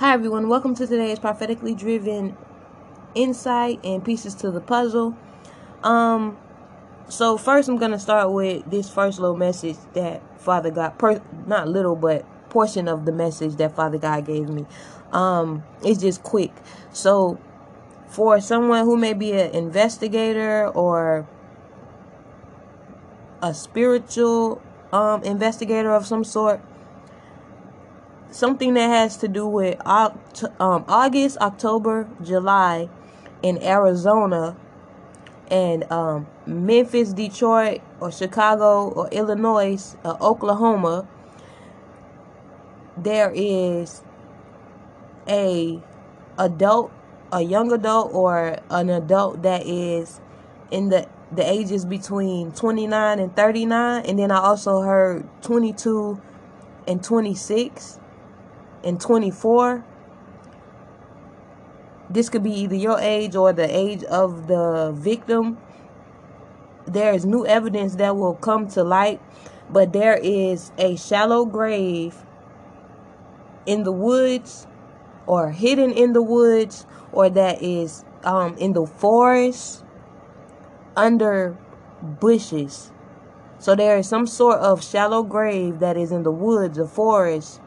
Hi, everyone. Welcome to today's prophetically driven insight and pieces to the puzzle. Um, so first, I'm gonna start with this first little message that Father God, per, not little, but portion of the message that Father God gave me. Um, it's just quick. So, for someone who may be an investigator or a spiritual um investigator of some sort something that has to do with um, August, October, July in Arizona and um, Memphis, Detroit, or Chicago, or Illinois, or Oklahoma, there is a adult, a young adult, or an adult that is in the the ages between 29 and 39 and then i also heard 22 and 26 and 24 this could be either your age or the age of the victim. There is new evidence that will come to light but there is a shallow grave in the woods or hidden in the woods or that is um, in the forest under bushes. So there is some sort of shallow grave that is in the woods or forest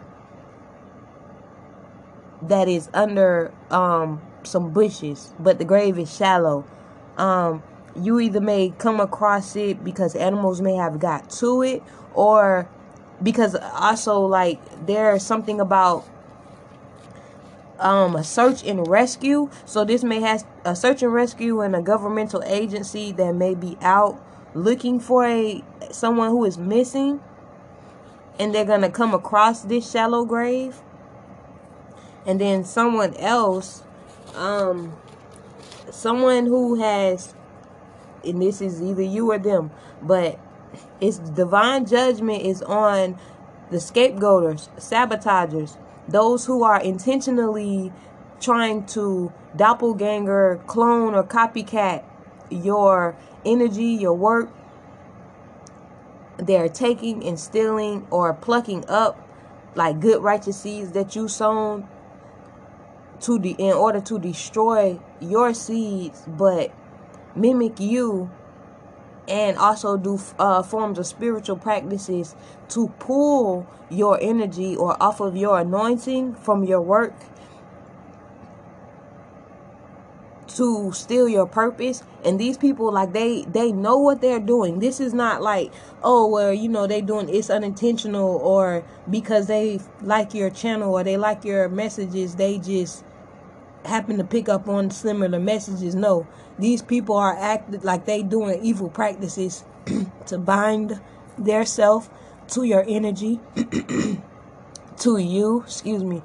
that is under um, some bushes, but the grave is shallow. Um, you either may come across it because animals may have got to it, or because also like there's something about um, a search and rescue. So this may have a search and rescue and a governmental agency that may be out looking for a someone who is missing, and they're gonna come across this shallow grave and then someone else um someone who has and this is either you or them but it's divine judgment is on the scapegoaters sabotagers those who are intentionally trying to doppelganger clone or copycat your energy your work. They're taking and stealing or plucking up like good righteous seeds that you sown to the in order to destroy your seeds, but mimic you and also do uh, forms of spiritual practices to pull your energy or off of your anointing from your work to steal your purpose. And these people like they they know what they're doing. This is not like oh well you know they doing it's unintentional or because they like your channel or they like your messages they just happen to pick up on similar messages. No, these people are acting like they doing evil practices to bind their self to your energy, to you, excuse me,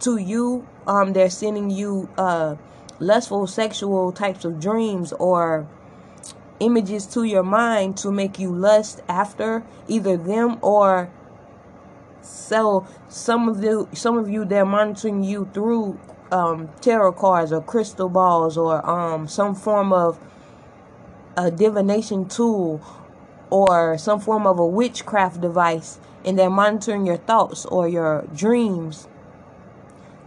to you. Um, they're sending you uh lustful sexual types of dreams or images to your mind to make you lust after either them or so some of you some of you they're monitoring you through um, tarot cards or crystal balls or um, some form of a divination tool or some form of a witchcraft device and they're monitoring your thoughts or your dreams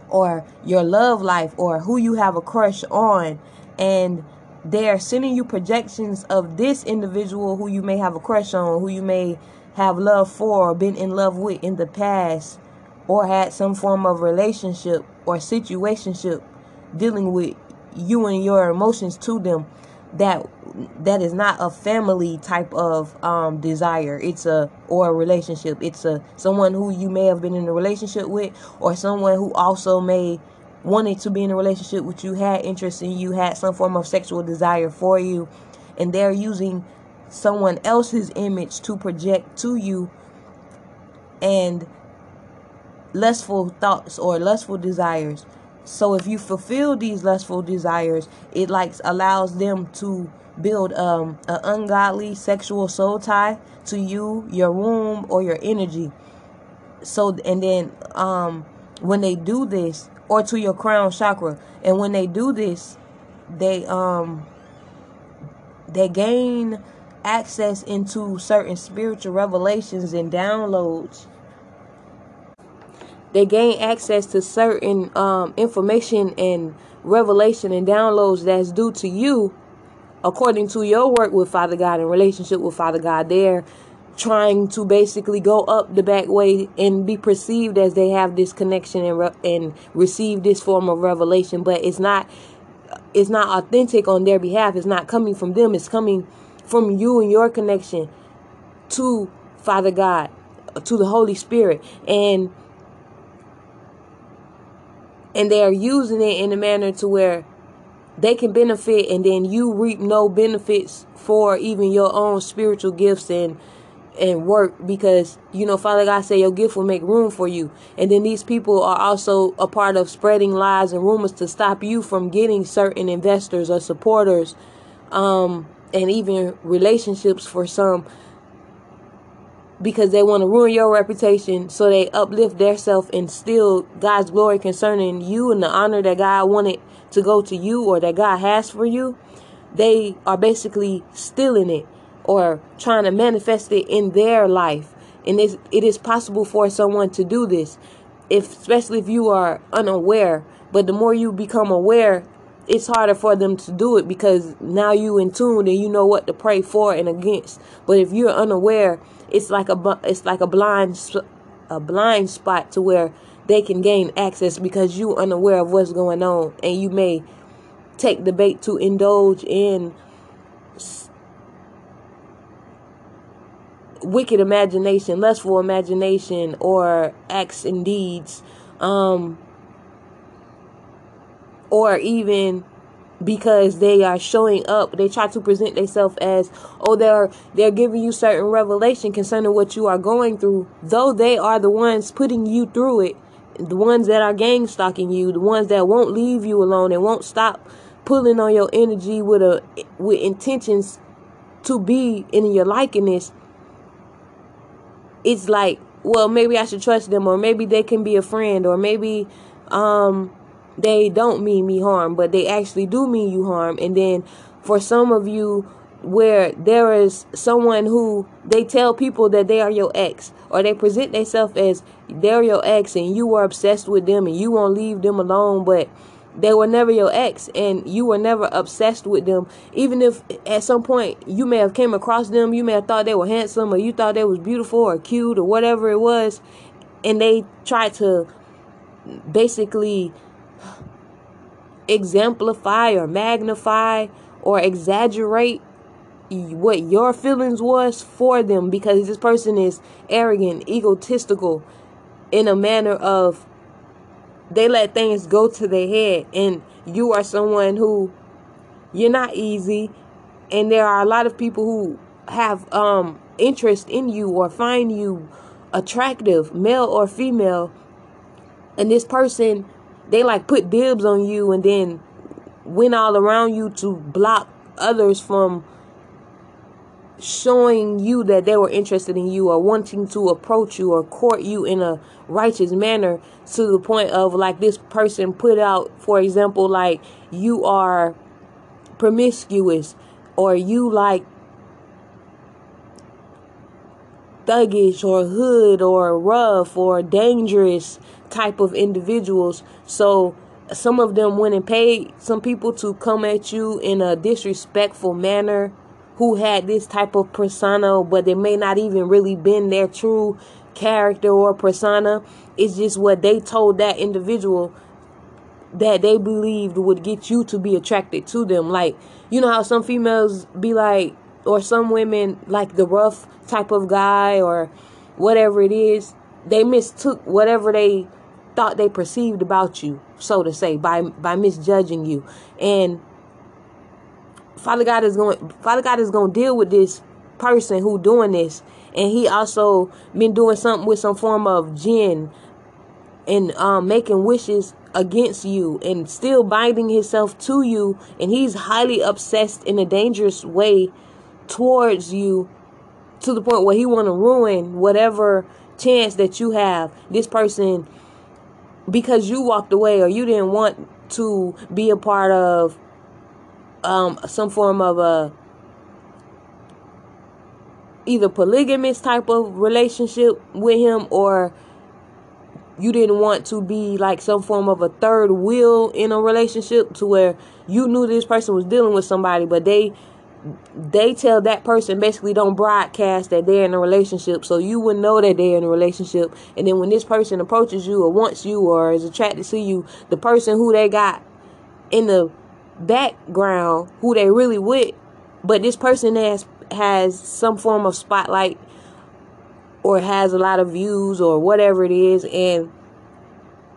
or your love life or who you have a crush on. And they're sending you projections of this individual who you may have a crush on who you may have love for or been in love with in the past or had some form of relationship or situationship dealing with you and your emotions to them that that is not a family type of um, desire. It's a or a relationship. It's a someone who you may have been in a relationship with or someone who also may wanted to be in a relationship with you had interest in you had some form of sexual desire for you and they're using someone else's image to project to you and lustful thoughts or lustful desires. So if you fulfill these lustful desires, it like allows them to build um an ungodly sexual soul tie to you, your womb, or your energy. So and then um when they do this, or to your crown chakra, and when they do this, they um they gain access into certain spiritual revelations and downloads they gain access to certain um, information and revelation and downloads that's due to you according to your work with Father God and relationship with Father God. They're trying to basically go up the back way and be perceived as they have this connection and re- and receive this form of revelation, but it's not it's not authentic on their behalf. It's not coming from them. It's coming from you and your connection to Father God, to the Holy Spirit, and and they are using it in a manner to where they can benefit and then you reap no benefits for even your own spiritual gifts and and work. Because you know father god said your gift will make room for you. And then these people are also a part of spreading lies and rumors to stop you from getting certain investors or supporters um and even relationships for some because they want to ruin your reputation so they uplift their self and steal God's glory concerning you and the honor that God wanted to go to you or that God has for you. They are basically stealing it or trying to manifest it in their life. And it is possible for someone to do this, if especially if you are unaware. But the more you become aware, it's harder for them to do it because now you in tune and you know what to pray for and against. But if you're unaware, it's like a it's like a blind a blind spot to where they can gain access because you unaware of what's going on and you may take the bait to indulge in wicked imagination, lustful imagination, or acts and deeds. Um, or even because they are showing up. They try to present themselves as oh they're they're giving you certain revelation concerning what you are going through though they are the ones putting you through it. The ones that are gang stalking you the ones that won't leave you alone and won't stop pulling on your energy with a with intentions to be in your likeness. It's like well maybe i should trust them or maybe they can be a friend or maybe um they don't mean me harm, but they actually do mean you harm. And then for some of you, where there is someone who they tell people that they are your ex, or they present themselves as they're your ex, and you were obsessed with them, and you won't leave them alone, but they were never your ex and you were never obsessed with them even if at some point you may have came across them you may have thought they were handsome or you thought they was beautiful or cute or whatever it was and they tried to basically exemplify or magnify or exaggerate what your feelings was for them because this person is arrogant, egotistical in a manner of they let things go to their head and you are someone who you're not easy and there are a lot of people who have um interest in you or find you attractive, male or female, and this person they like put dibs on you and then went all around you to block others from showing you that they were interested in you or wanting to approach you or court you in a righteous manner to the point of like this person put out for example like you are promiscuous or you like thuggish or hood or rough or dangerous type of individuals. So some of them went and paid some people to come at you in a disrespectful manner who had this type of persona, but they may not even really been their true character or persona. It's just what they told that individual that they believed would get you to be attracted to them. Like, you know how some females be like, or some women like the rough type of guy or whatever it is. They mistook whatever they thought they perceived about you, so to say, by by misjudging you. And Father God is going Father God is going to deal with this person who doing this. And he also been doing something with some form of jinn and um, making wishes against you and still binding himself to you. And he's highly obsessed in a dangerous way towards you to the point where he want to ruin whatever chance that you have. This person because you walked away or you didn't want to be a part of um, some form of a either polygamous type of relationship with him or you didn't want to be like some form of a third wheel in a relationship to where you knew this person was dealing with somebody but they they tell that person basically don't broadcast that they're in a relationship so you would know that they're in a relationship. And then when this person approaches you or wants you or is attracted to you the person who they got in the background who they really with but this person has has some form of spotlight or has a lot of views or whatever it is and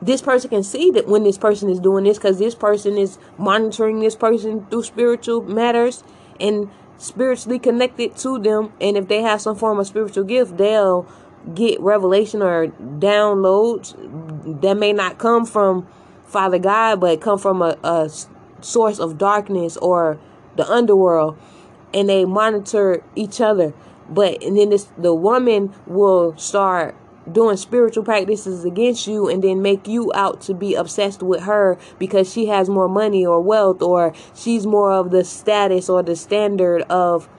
this person can see that when this person is doing this because this person is monitoring this person through spiritual matters and spiritually connected to them and if they have some form of spiritual gift they'll get revelation or downloads that may not come from father god but come from a, a source of darkness or the underworld and they monitor each other. But and then this the woman will start doing spiritual practices against you and then make you out to be obsessed with her because she has more money or wealth or she's more of the status or the standard of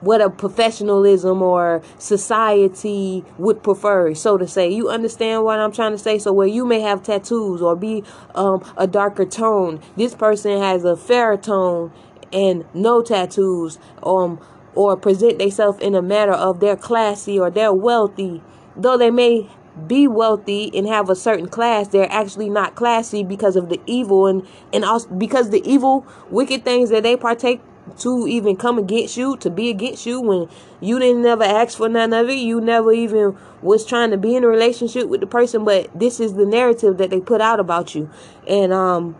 what a professionalism or society would prefer, so to say. You understand what I'm trying to say? So where you may have tattoos or be um, a darker tone, this person has a fairer tone and no tattoos. Um, or present themselves in a manner of they're classy or they're wealthy, though they may be wealthy and have a certain class, they're actually not classy because of the evil and and also because the evil, wicked things that they partake to even come against you, to be against you when you didn't never ask for none of it. You never even was trying to be in a relationship with the person, but this is the narrative that they put out about you. And um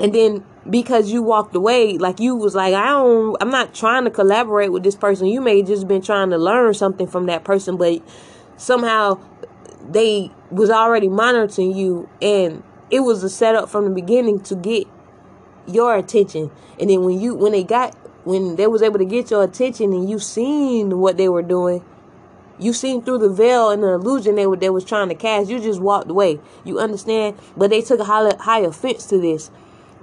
and then because you walked away like you was like i don't i'm not trying to collaborate with this person. You may just been trying to learn something from that person but somehow they was already monitoring you and it was a setup from the beginning to get your attention. And then when you when they got when they was able to get your attention and you seen what they were doing you seen through the veil and the illusion they were they was trying to cast you just walked away. You understand? But they took a high, high offense to this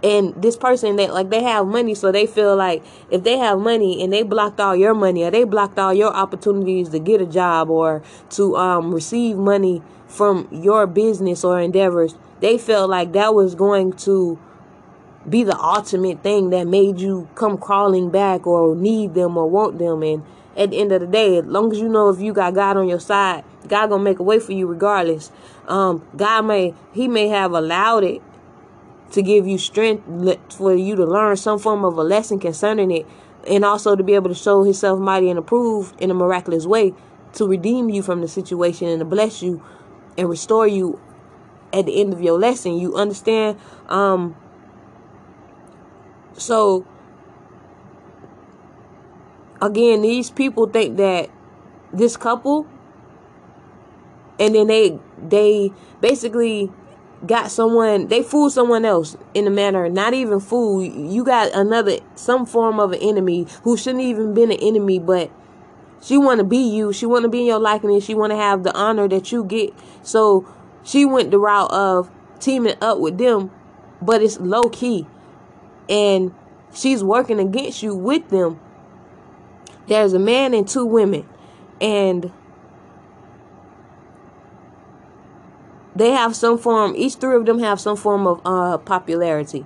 and this person that like they have money so they feel like if they have money and they blocked all your money or they blocked all your opportunities to get a job or to um, receive money from your business or endeavors they felt like that was going to be the ultimate thing that made you come crawling back or need them or want them. And at the end of the day as long as you know if you got god on your side god gonna make a way for you regardless. Um, god may he may have allowed it to give you strength for you to learn some form of a lesson concerning it and also to be able to show himself mighty and approved in a miraculous way to redeem you from the situation and to bless you and restore you at the end of your lesson. You understand? Um so again these people think that this couple and then they they basically got someone they fool someone else in a manner not even fool. You got another some form of an enemy who shouldn't even been an enemy but she want to be you. She want to be in your likeness. She want to have the honor that you get. So she went the route of teaming up with them but it's low key and she's working against you with them. There's a man and two women. And they have some form each three of them have some form of uh, popularity.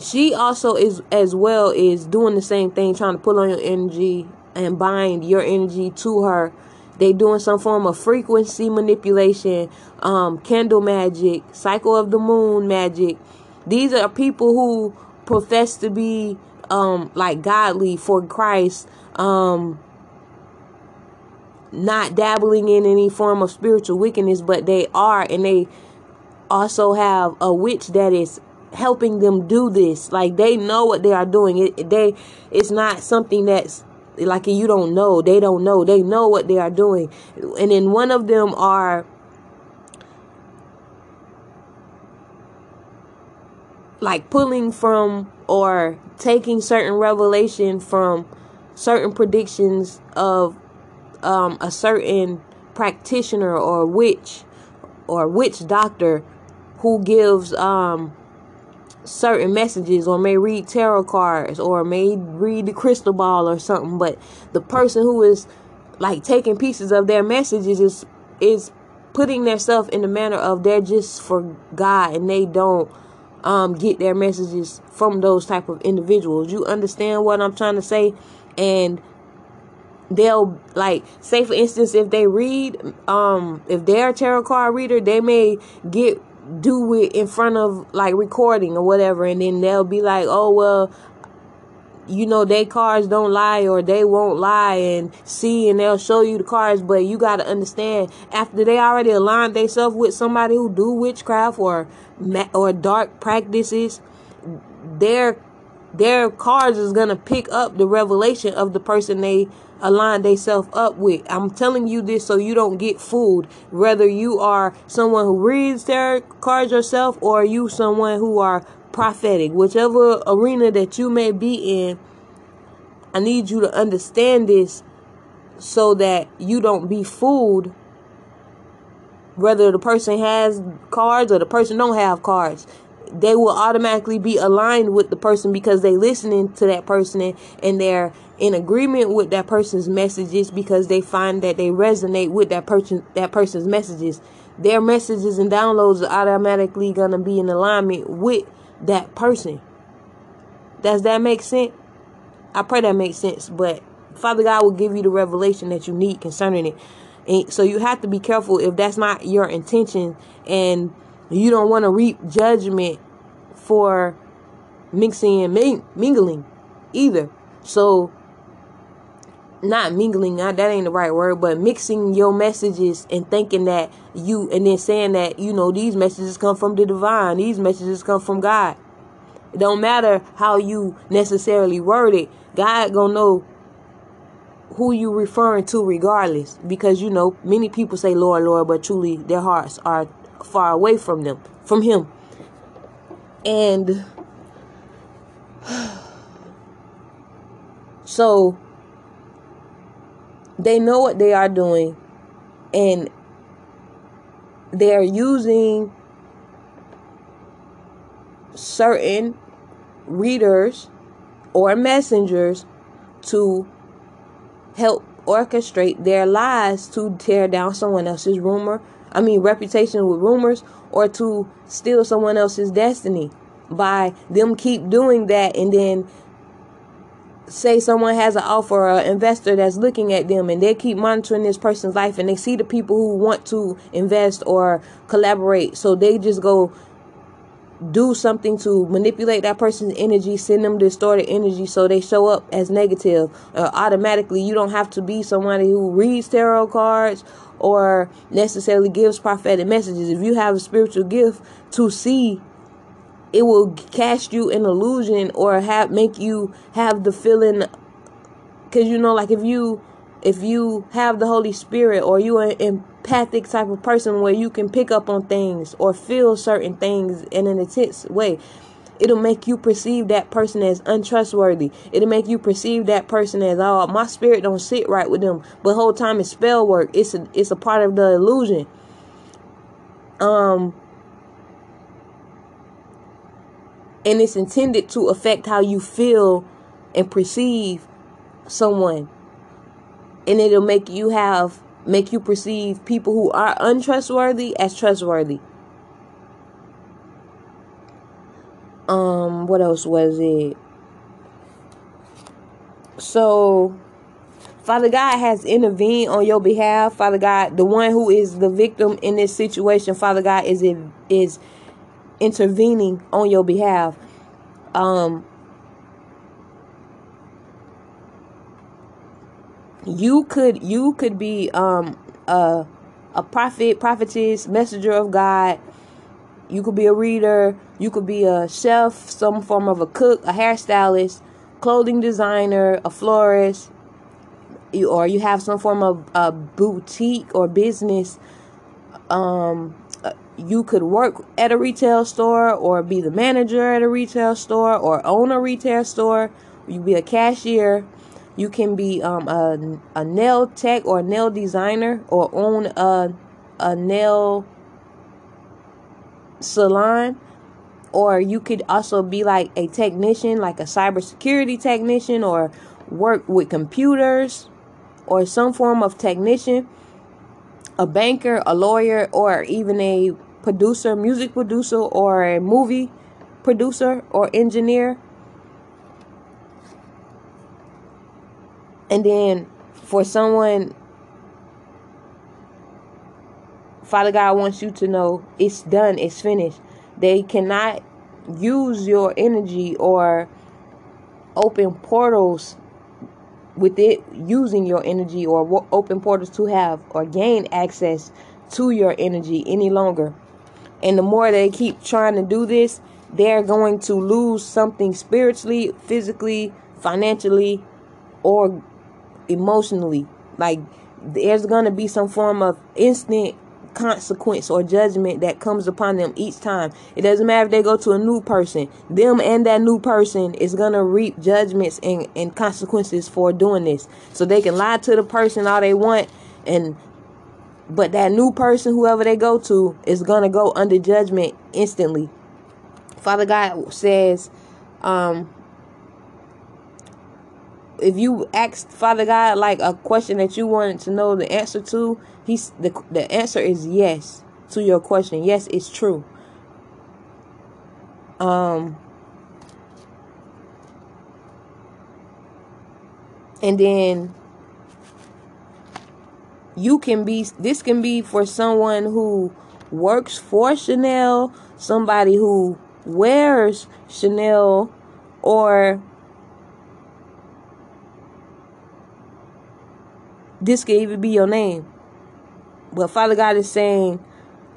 She also is as well is doing the same thing trying to pull on your energy and bind your energy to her. They doing some form of frequency manipulation um candle magic cycle of the moon magic. These are people who profess to be um like godly for christ um not dabbling in any form of spiritual wickedness, but they are, and they also have a witch that is helping them do this. Like they know what they are doing. It they it's not something that's like you don't know. They don't know. They know what they are doing. And then one of them are like pulling from or taking certain revelation from certain predictions of um, a certain practitioner or witch or witch doctor who gives um, certain messages or may read tarot cards or may read the crystal ball or something but the person who is like taking pieces of their messages is is putting themselves in the manner of they're just for God and they don't um get their messages from those type of individuals. You understand what I'm trying to say? And they'll like say for instance if they read um if they're a tarot card reader, they may get do it in front of like recording or whatever and then they'll be like, "Oh, well, you know they cards don't lie or they won't lie and see and they'll show you the cards but you got to understand after they already aligned themselves with somebody who do witchcraft or or dark practices their their cards is gonna pick up the revelation of the person they align themselves up with. I'm telling you this so you don't get fooled. Whether you are someone who reads tarot cards yourself or you someone who are prophetic, whichever arena that you may be in, I need you to understand this so that you don't be fooled whether the person has cards or the person don't have cards they will automatically be aligned with the person because they listening to that person and they're in agreement with that person's messages because they find that they resonate with that person that person's messages their messages and downloads are automatically going to be in alignment with that person. Does that make sense? I pray that makes sense. But Father God will give you the revelation that you need concerning it. And so you have to be careful if that's not your intention and you don't want to reap judgment for mixing and ming- mingling either. So not mingling, that ain't the right word, but mixing your messages and thinking that you, and then saying that, you know, these messages come from the divine, these messages come from God. It don't matter how you necessarily word it, God gonna know who you referring to regardless. Because, you know, many people say Lord, Lord, but truly their hearts are far away from them, from Him. And so they know what they are doing and they're using certain readers or messengers to help orchestrate their lies to tear down someone else's rumor i mean reputation with rumors or to steal someone else's destiny by them keep doing that and then say someone has an offer or an investor that's looking at them and they keep monitoring this person's life and they see the people who want to invest or collaborate. So they just go do something to manipulate that person's energy send them distorted energy so they show up as negative. Uh, automatically you don't have to be somebody who reads tarot cards or necessarily gives prophetic messages. If you have a spiritual gift to see it will cast you an illusion or have make you have the feeling because you know like if you if you have the holy spirit or you are an empathic type of person where you can pick up on things or feel certain things in an intense way it'll make you perceive that person as untrustworthy. It'll make you perceive that person as oh my spirit don't sit right with them. But whole time it's spell work. It's a it's a part of the illusion. Um and it's intended to affect how you feel and perceive someone and it'll make you have make you perceive people who are untrustworthy as trustworthy um what else was it so Father God has intervened on your behalf. Father God, the one who is the victim in this situation, Father God, is in, is intervening on your behalf. Um, you could you could be um a a prophet, prophetess, messenger of God. You could be a reader. You could be a chef, some form of a cook, a hairstylist, clothing designer, a florist, you, or you have some form of a boutique or business. Um, you could work at a retail store or be the manager at a retail store or own a retail store. You be a cashier. You can be um, a, a nail tech or a nail designer or own a, a nail salon or you could also be like a technician, like a cybersecurity technician, or work with computers, or some form of technician, a banker, a lawyer, or even a producer, music producer, or a movie producer or engineer. And then for someone, Father God wants you to know it's done, it's finished. They cannot use your energy or open portals with it using your energy or open portals to have or gain access to your energy any longer. And the more they keep trying to do this, they're going to lose something spiritually, physically, financially, or emotionally. Like there's going to be some form of instant consequence or judgment that comes upon them each time. It doesn't matter if they go to a new person, them and that new person is going to reap judgments and, and consequences for doing this. So they can lie to the person all they want and but that new person whoever they go to is going to go under judgment instantly. Father God says um if you ask Father God like a question that you wanted to know the answer to, he's the the answer is yes to your question. Yes, it's true. Um and then you can be this can be for someone who works for Chanel, somebody who wears Chanel or this could even be your name. But Father God is saying,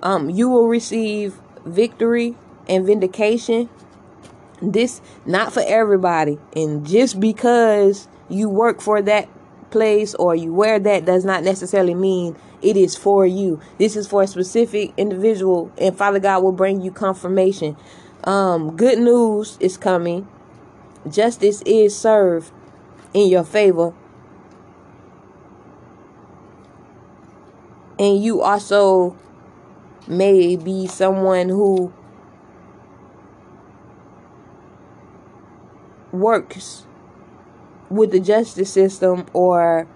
um, you will receive victory and vindication. This not for everybody. And just because you work for that place or you wear that does not necessarily mean it is for you. This is for a specific individual, and Father God will bring you confirmation. Um, good news is coming. Justice is served in your favor and you also may be someone who works with the justice system or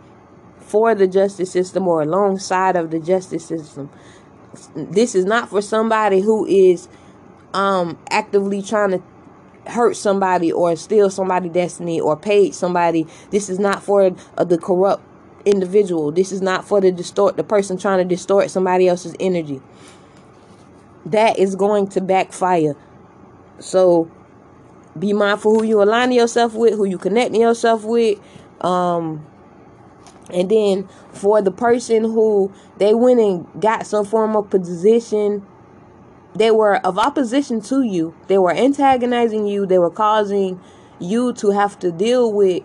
for the justice system or alongside of the justice system. This is not for somebody who is um actively trying to hurt somebody or steal somebody's destiny or pay somebody. This is not for uh, the corrupt individual. This is not for the distort the person trying to distort somebody else's energy. That is going to backfire. So be mindful who you align yourself with, who you connect yourself with. Um and then for the person who they went and got some form of position they were of opposition to you. They were antagonizing you. They were causing you to have to deal with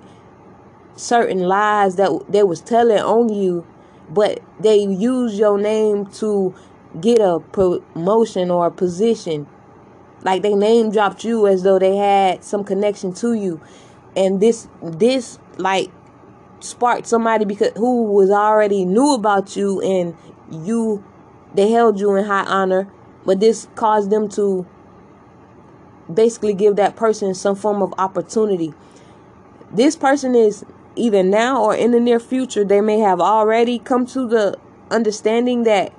certain lies that they was telling on you, but they use your name to get a promotion or a position. Like they name dropped you as though they had some connection to you. And this this like sparked somebody because who was already knew about you and you they held you in high honor, but this caused them to basically give that person some form of opportunity. This person is either now or in the near future, they may have already come to the understanding that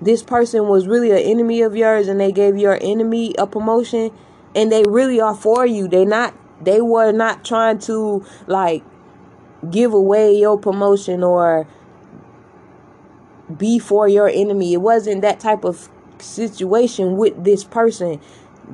this person was really an enemy of yours and they gave your enemy a promotion and they really are for you. They not they were not trying to like give away your promotion or be for your enemy. It wasn't that type of situation with this person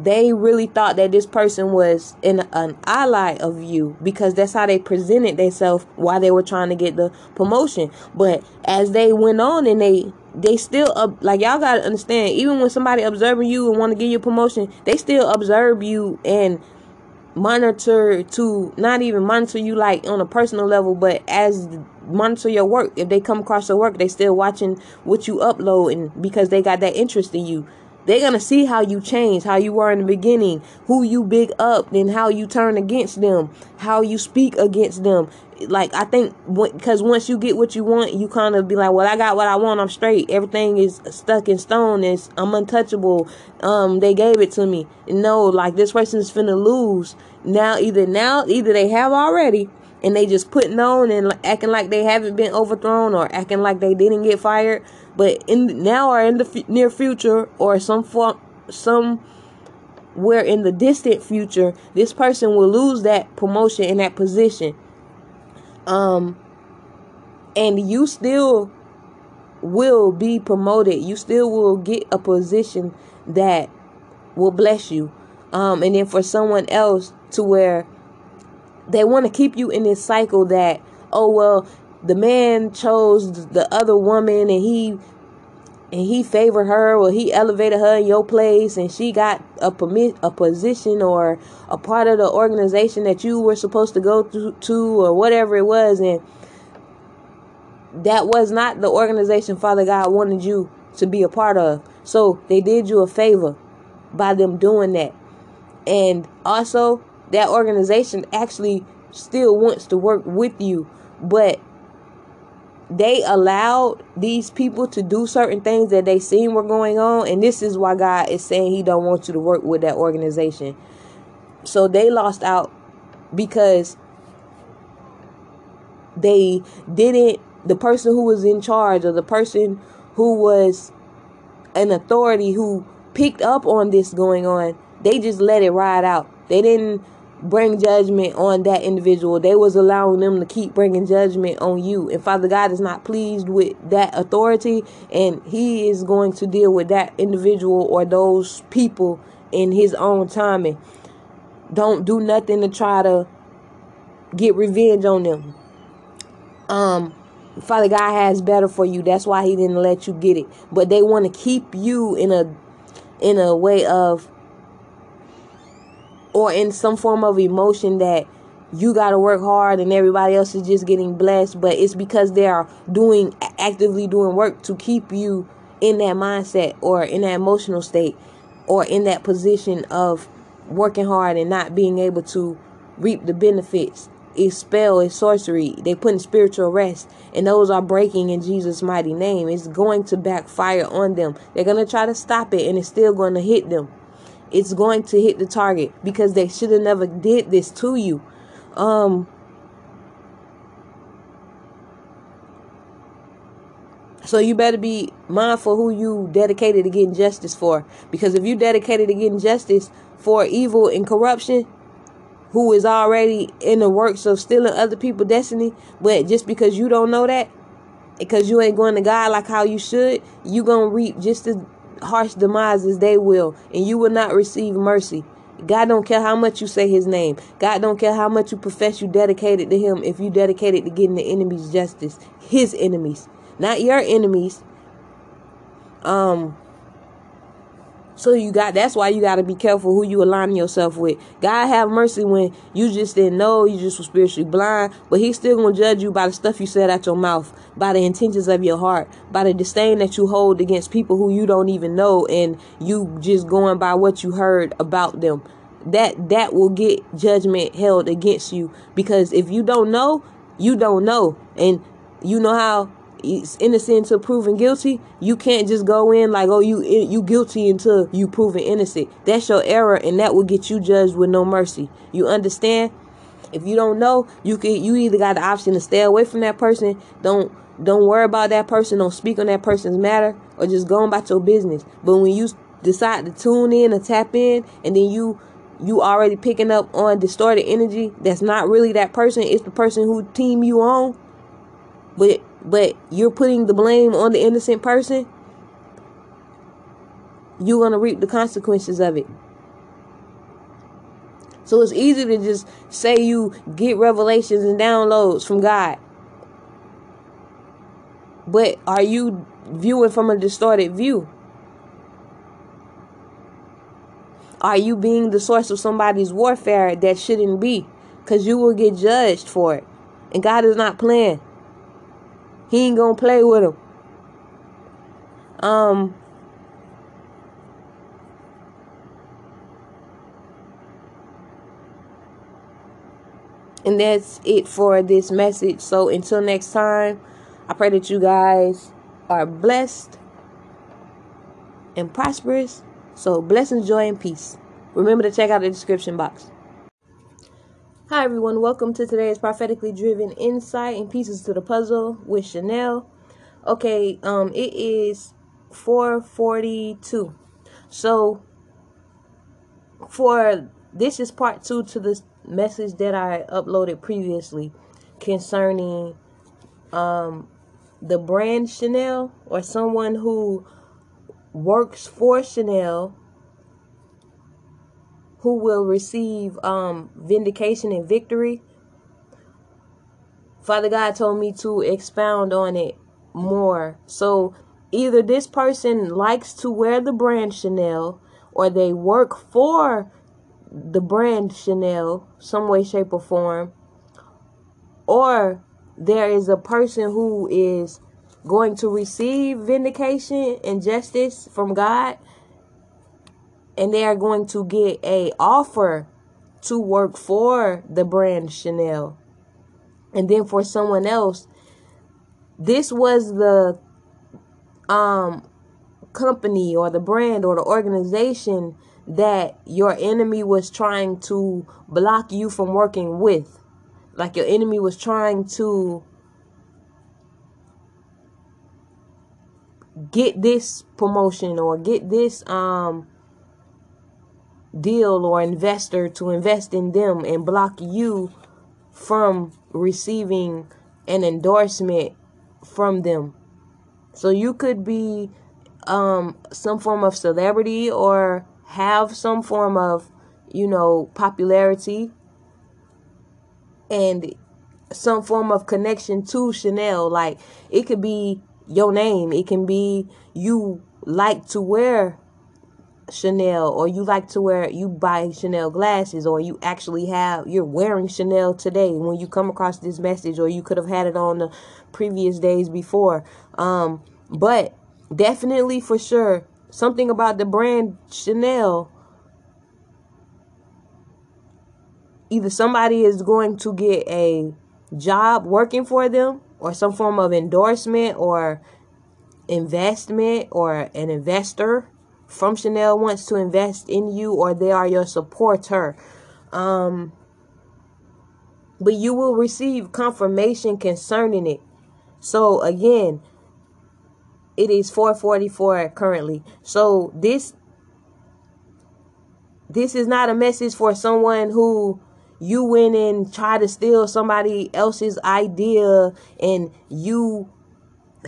they really thought that this person was an, an ally of you because that's how they presented themselves while they were trying to get the promotion. But as they went on and they they still uh, like y'all gotta understand even when somebody observing you and want to give you a promotion they still observe you and monitor to not even monitor you like on a personal level but as monitor your work if they come across your work they still watching what you upload and because they got that interest in you they're gonna see how you change, how you were in the beginning, who you big up, then how you turn against them, how you speak against them. Like I think because once you get what you want, you kind of be like, well, I got what I want. I'm straight. Everything is stuck in stone. It's I'm untouchable. Um, they gave it to me. No, like this person's finna lose now. Either now, either they have already, and they just putting on and acting like they haven't been overthrown or acting like they didn't get fired. But in now or in the f- near future or some form somewhere in the distant future this person will lose that promotion in that position. Um and you still will be promoted. You still will get a position that will bless you. Um and then for someone else to where they want to keep you in this cycle that oh well the man chose the other woman and he and he favored her or he elevated her in your place and she got a permit a position or a part of the organization that you were supposed to go to, to or whatever it was and that was not the organization Father God wanted you to be a part of. So they did you a favor by them doing that. And also that organization actually still wants to work with you, but they allowed these people to do certain things that they seen were going on and this is why god is saying he don't want you to work with that organization. So they lost out because they didn't the person who was in charge or the person who was an authority who picked up on this going on they just let it ride out. They didn't bring judgment on that individual. They was allowing them to keep bringing judgment on you. And Father God is not pleased with that authority and he is going to deal with that individual or those people in his own timing. Don't do nothing to try to get revenge on them. Um Father God has better for you. That's why he didn't let you get it. But they want to keep you in a in a way of or in some form of emotion that you got to work hard and everybody else is just getting blessed but it's because they are doing actively doing work to keep you in that mindset or in that emotional state or in that position of working hard and not being able to reap the benefits. It's spell it's sorcery. They put in spiritual rest and those are breaking in jesus mighty name. It's going to backfire on them. They're going to try to stop it and it's still going to hit them it's going to hit the target because they should have never did this to you. Um So you better be mindful who you dedicated to getting justice for. Because if you dedicated to getting justice for evil and corruption, who is already in the works of stealing other people's destiny, but just because you don't know that, because you ain't going to God like how you should, you gonna reap just as harsh demises they will, and you will not receive mercy. God don't care how much you say his name. God don't care how much you profess you dedicated to him if you dedicated to getting the enemies justice. His enemies. Not your enemies. Um so you got that's why you got to be careful who you align yourself with. God have mercy when you just didn't know, you just were spiritually blind, but He's still gonna judge you by the stuff you said out your mouth, by the intentions of your heart, by the disdain that you hold against people who you don't even know, and you just going by what you heard about them. That that will get judgment held against you because if you don't know, you don't know, and you know how innocent until proven guilty, you can't just go in like, oh, you you guilty until you proven innocent. That's your error, and that will get you judged with no mercy. You understand? If you don't know, you can you either got the option to stay away from that person, don't don't worry about that person, don't speak on that person's matter, or just go about your business. But when you decide to tune in and tap in, and then you you already picking up on distorted energy that's not really that person, it's the person who team you on. But but you're putting the blame on the innocent person, you're going to reap the consequences of it. So it's easy to just say you get revelations and downloads from God. But are you viewing from a distorted view? Are you being the source of somebody's warfare that shouldn't be? Because you will get judged for it. And God is not playing. He ain't gonna play with him. Um, and that's it for this message. So until next time, I pray that you guys are blessed and prosperous. So blessings, joy, and peace. Remember to check out the description box. Hi everyone, welcome to today's prophetically driven insight and pieces to the puzzle with Chanel. Okay, um it is 442. So for this is part 2 to this message that I uploaded previously concerning um the brand Chanel or someone who works for Chanel who will receive um, vindication and victory. Father God told me to expound on it more. So either this person likes to wear the brand Chanel or they work for the brand Chanel, some way, shape, or form, or there is a person who is going to receive vindication and justice from God and they are going to get a offer to work for the brand Chanel. And then for someone else, this was the um company or the brand or the organization that your enemy was trying to block you from working with. Like your enemy was trying to get this promotion or get this um deal or investor to invest in them and block you from receiving an endorsement from them. So you could be um, some form of celebrity or have some form of, you know, popularity and some form of connection to Chanel. Like it could be your name, it can be you like to wear Chanel or you like to wear you buy Chanel glasses or you actually have you're wearing Chanel today. When you come across this message or you could have had it on the previous days before. Um but definitely for sure something about the brand Chanel either somebody is going to get a job working for them or some form of endorsement or investment or an investor from Chanel wants to invest in you or they are your supporter. Um, but you will receive confirmation concerning it. So again, it is 444 currently. So this this is not a message for someone who you went and try to steal somebody else's idea and you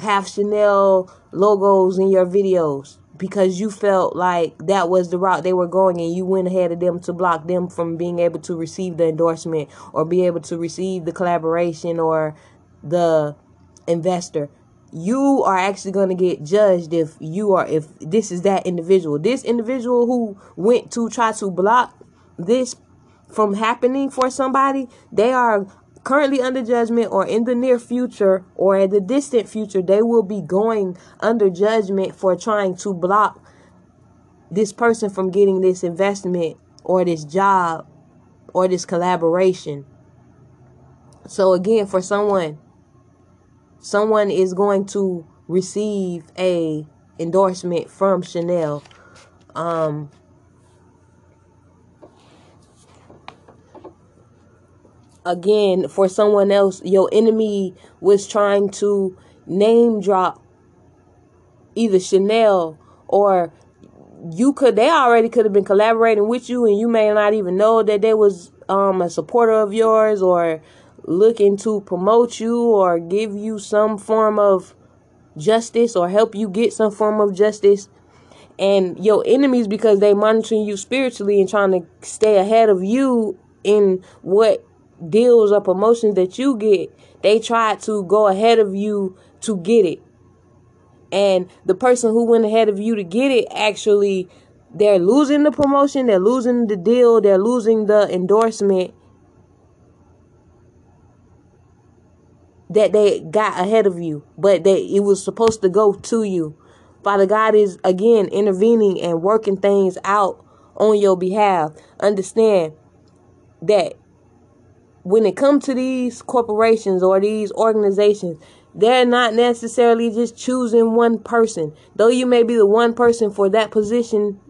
have Chanel logos in your videos because you felt like that was the route they were going and you went ahead of them to block them from being able to receive the endorsement or be able to receive the collaboration or the investor. You are actually going to get judged if you are if this is that individual. This individual who went to try to block this from happening for somebody they are currently under judgment or in the near future or in the distant future, they will be going under judgment for trying to block this person from getting this investment or this job or this collaboration. So again, for someone, someone is going to receive a endorsement from Chanel. Um, again for someone else your enemy was trying to name drop either Chanel or you could they already could have been collaborating with you and you may not even know that they was um a supporter of yours or looking to promote you or give you some form of justice or help you get some form of justice. And your enemies because they monitoring you spiritually and trying to stay ahead of you in what deals or promotions that you get, they try to go ahead of you to get it. And the person who went ahead of you to get it actually they're losing the promotion, they're losing the deal, they're losing the endorsement that they got ahead of you, but they it was supposed to go to you. Father God is again intervening and working things out on your behalf. Understand that when it comes to these corporations or these organizations, they're not necessarily just choosing one person. Though you may be the one person for that position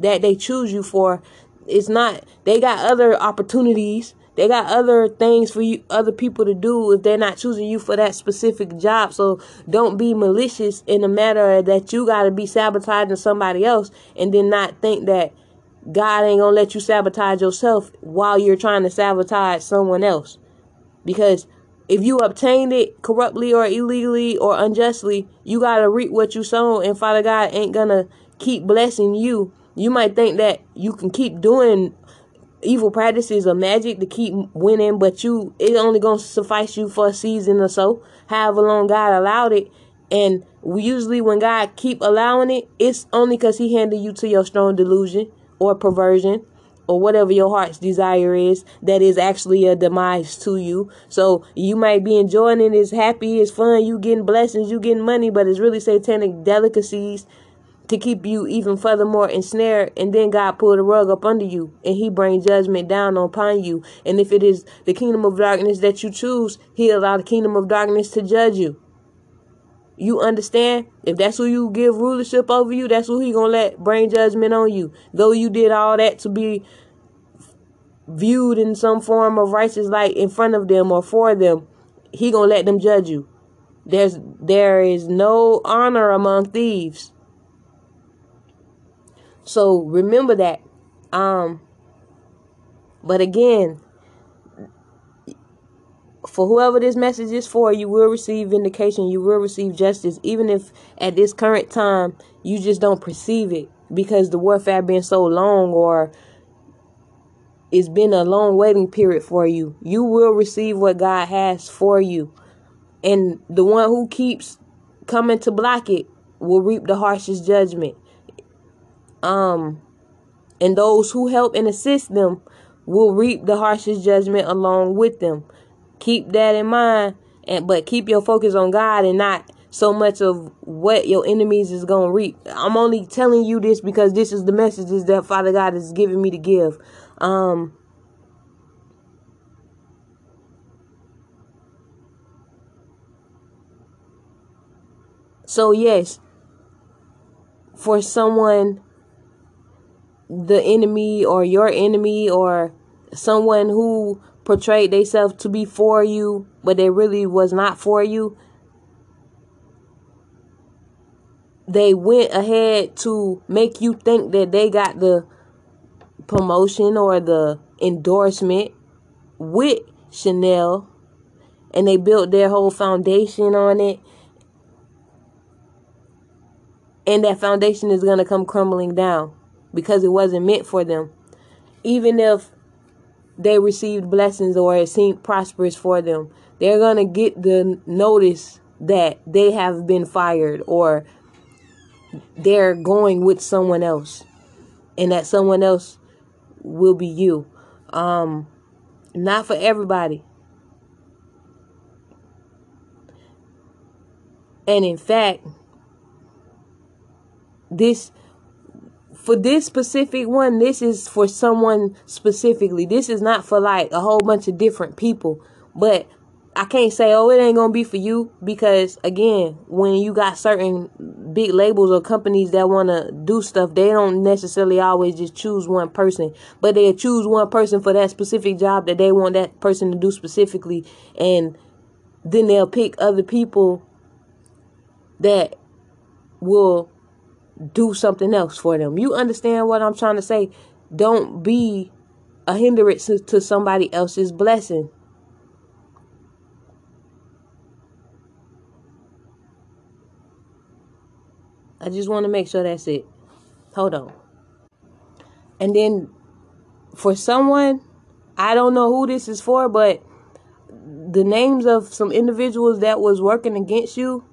that they choose you for, it's not they got other opportunities. They got other things for you other people to do if they're not choosing you for that specific job. So don't be malicious in the matter that you gotta be sabotaging somebody else and then not think that God ain't gonna let you sabotage yourself while you're trying to sabotage someone else. Because if you obtained it corruptly or illegally or unjustly, you gotta reap what you sow, and Father God ain't gonna keep blessing you. You might think that you can keep doing evil practices or magic to keep winning, but you it only gonna suffice you for a season or so, however long God allowed it. And usually when God keep allowing it, it's only because He handed you to your strong delusion or perversion or whatever your heart's desire is that is actually a demise to you. So you might be enjoying it, it's happy, it's fun, you getting blessings, you getting money, but it's really satanic delicacies to keep you even furthermore ensnared and then God pull the rug up under you and he bring judgment down upon you. And if it is the kingdom of darkness that you choose, he allow the kingdom of darkness to judge you. You understand? If that's who you give rulership over you, that's who he gonna let bring judgment on you. Though you did all that to be viewed in some form of righteous light in front of them or for them, he gonna let them judge you. There's there is no honor among thieves. So remember that. Um but again, for whoever this message is for, you will receive vindication. You will receive justice, even if at this current time you just don't perceive it because the warfare been so long or it's been a long waiting period for you. You will receive what God has for you. And the one who keeps coming to block it will reap the harshest judgment. Um and those who help and assist them will reap the harshest judgment along with them. Keep that in mind, and but keep your focus on God and not so much of what your enemies is gonna reap. I'm only telling you this because this is the messages that Father God is giving me to give. Um, so yes, for someone, the enemy or your enemy or someone who portrayed themselves to be for you, but they really was not for you. They went ahead to make you think that they got the promotion or the endorsement with Chanel and they built their whole foundation on it. And that foundation is going to come crumbling down because it wasn't meant for them. Even if they received blessings or it seemed prosperous for them. They're going to get the notice that they have been fired or they're going with someone else and that someone else will be you. Um, not for everybody. And in fact, this for this specific one, this is for someone specifically. This is not for like a whole bunch of different people. But I can't say, oh, it ain't gonna be for you because again, when you got certain big labels or companies that wanna do stuff, they don't necessarily always just choose one person, but they choose one person for that specific job that they want that person to do specifically, and then they'll pick other people that will do something else for them. You understand what I'm trying to say? Don't be a hindrance to somebody else's blessing. I just want to make sure that's it. Hold on. And then for someone, I don't know who this is for, but the names of some individuals that was working against you,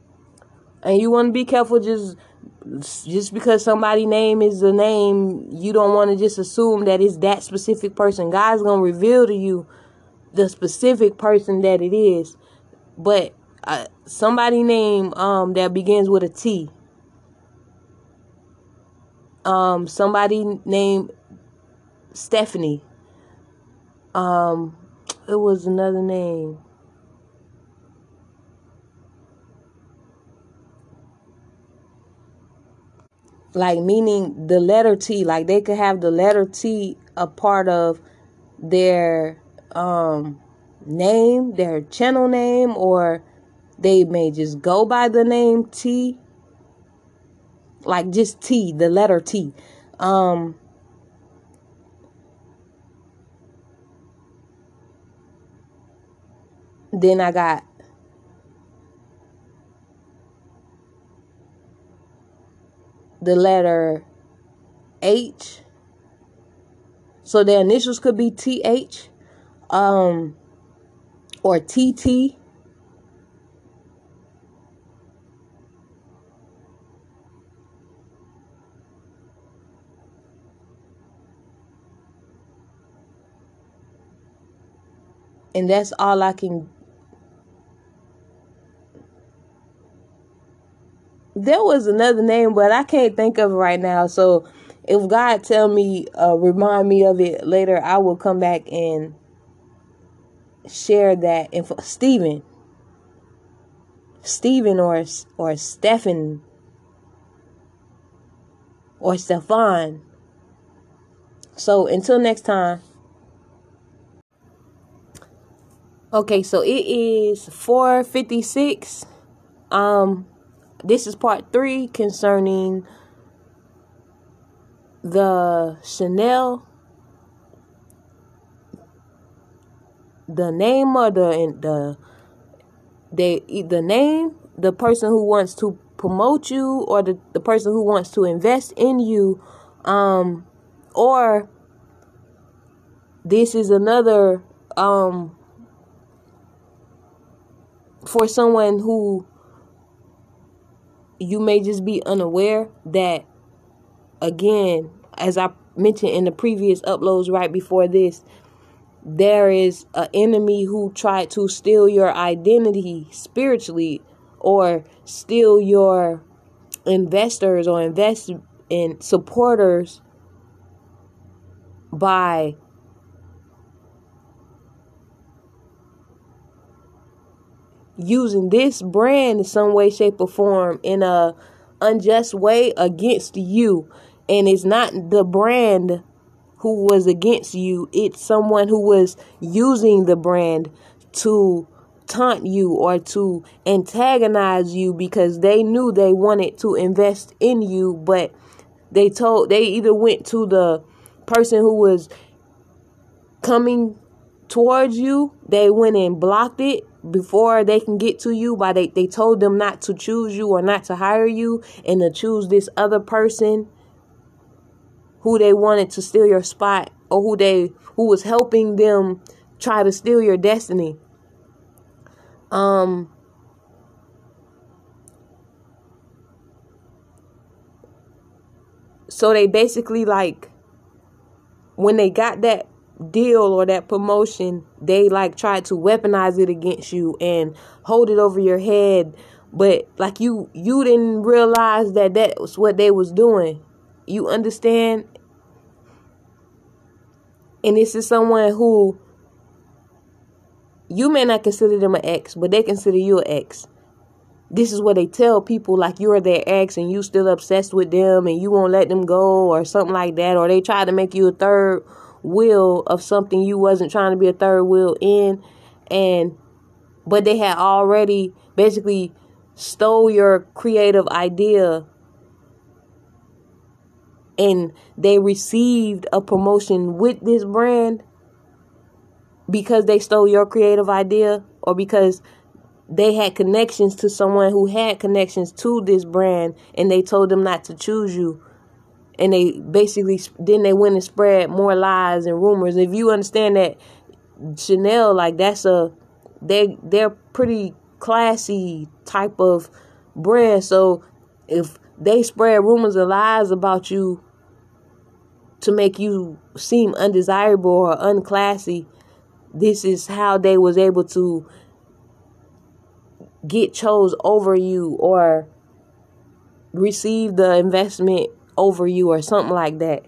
and you want to be careful just just because somebody name is a name, you don't want to just assume that it's that specific person. God's gonna reveal to you the specific person that it is. But uh, somebody name um that begins with a T. Um, somebody named Stephanie. Um, it was another name. Like meaning the letter T, like they could have the letter T a part of their um name, their channel name, or they may just go by the name T. Like just T, the letter T. Um then I got the letter H. So the initials could be TH um, or TT. And that's all I can there was another name, but I can't think of it right now. So if God tell me, uh, remind me of it later, I will come back and share that info. Stephen, Stephen or or Stephen or Stefan. So until next time. Okay, so it is 456. Um this is part three concerning the Chanel, the name of the the they the name, the person who wants to promote you, or the the person who wants to invest in you, um, or this is another um for someone who you may just be unaware that, again, as I mentioned in the previous uploads right before this, there is an enemy who tried to steal your identity spiritually or steal your investors or invest in supporters by using this brand in some way, shape, or form in a unjust way against you. And it's not the brand who was against you, it's someone who was using the brand to taunt you or to antagonize you because they knew they wanted to invest in you, but they told they either went to the person who was coming towards you, they went and blocked it before they can get to you by they, they told them not to choose you or not to hire you and to choose this other person who they wanted to steal your spot or who they who was helping them try to steal your destiny. Um so they basically like when they got that deal or that promotion, they like tried to weaponize it against you and hold it over your head. But like you, you didn't realize that that was what they was doing. You understand? And this is someone who you may not consider them an ex, but they consider you an ex. This is what they tell people like you're their ex and you still obsessed with them and you won't let them go or something like that. Or they try to make you a third wheel of something you wasn't trying to be a third wheel in and but they had already basically stole your creative idea and they received a promotion with this brand because they stole your creative idea or because they had connections to someone who had connections to this brand and they told them not to choose you and they basically then they went and spread more lies and rumors. If you understand that Chanel, like that's a they they're pretty classy type of brand. So if they spread rumors and lies about you to make you seem undesirable or unclassy, this is how they was able to get chose over you or receive the investment over you or something like that.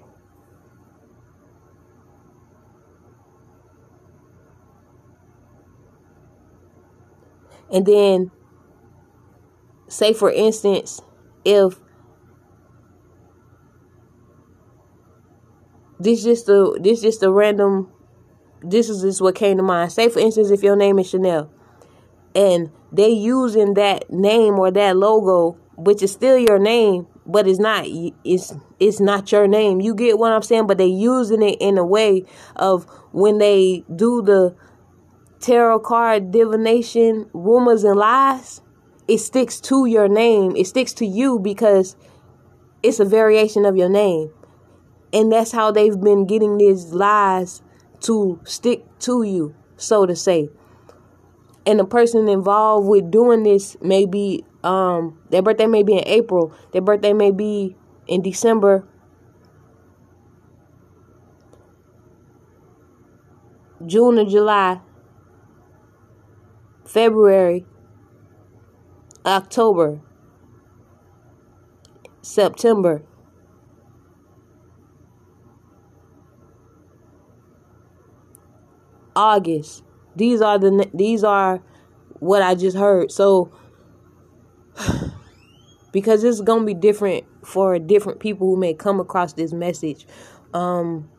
And then say for instance, if this just a this just a random this is just what came to mind. Say for instance if your name is Chanel and they using that name or that logo, which is still your name, but it's not it's it's not your name. You get what I'm saying? But they using it in a way of when they do the tarot card divination rumors and lies, it sticks to your name. It sticks to you because it's a variation of your name. And that's how they've been getting these lies to stick to you, so to say. And the person involved with doing this may be um their birthday may be in April, their birthday may be in December. June or July, February, October, September, August. These are the these are what I just heard. So because it's going to be different for different people who may come across this message. Um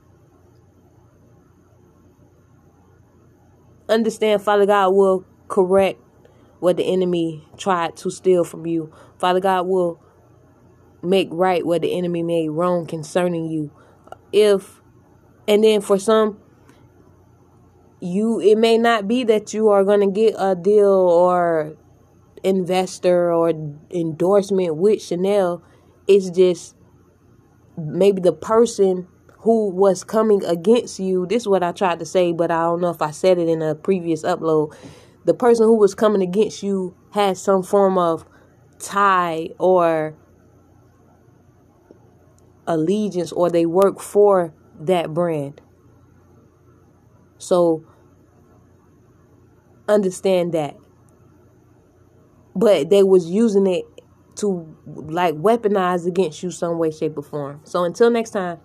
understand Father God will correct what the enemy tried to steal from you. Father God will make right what the enemy made wrong concerning you. If and then for some you it may not be that you are going to get a deal or investor or endorsement with Chanel. It's just maybe the person who was coming against you. This is what I tried to say, but I don't know if I said it in a previous upload the person who was coming against you has some form of tie or allegiance or they work for that brand. So understand that. But they was using it to like weaponize against you some way, shape, or form. So until next time.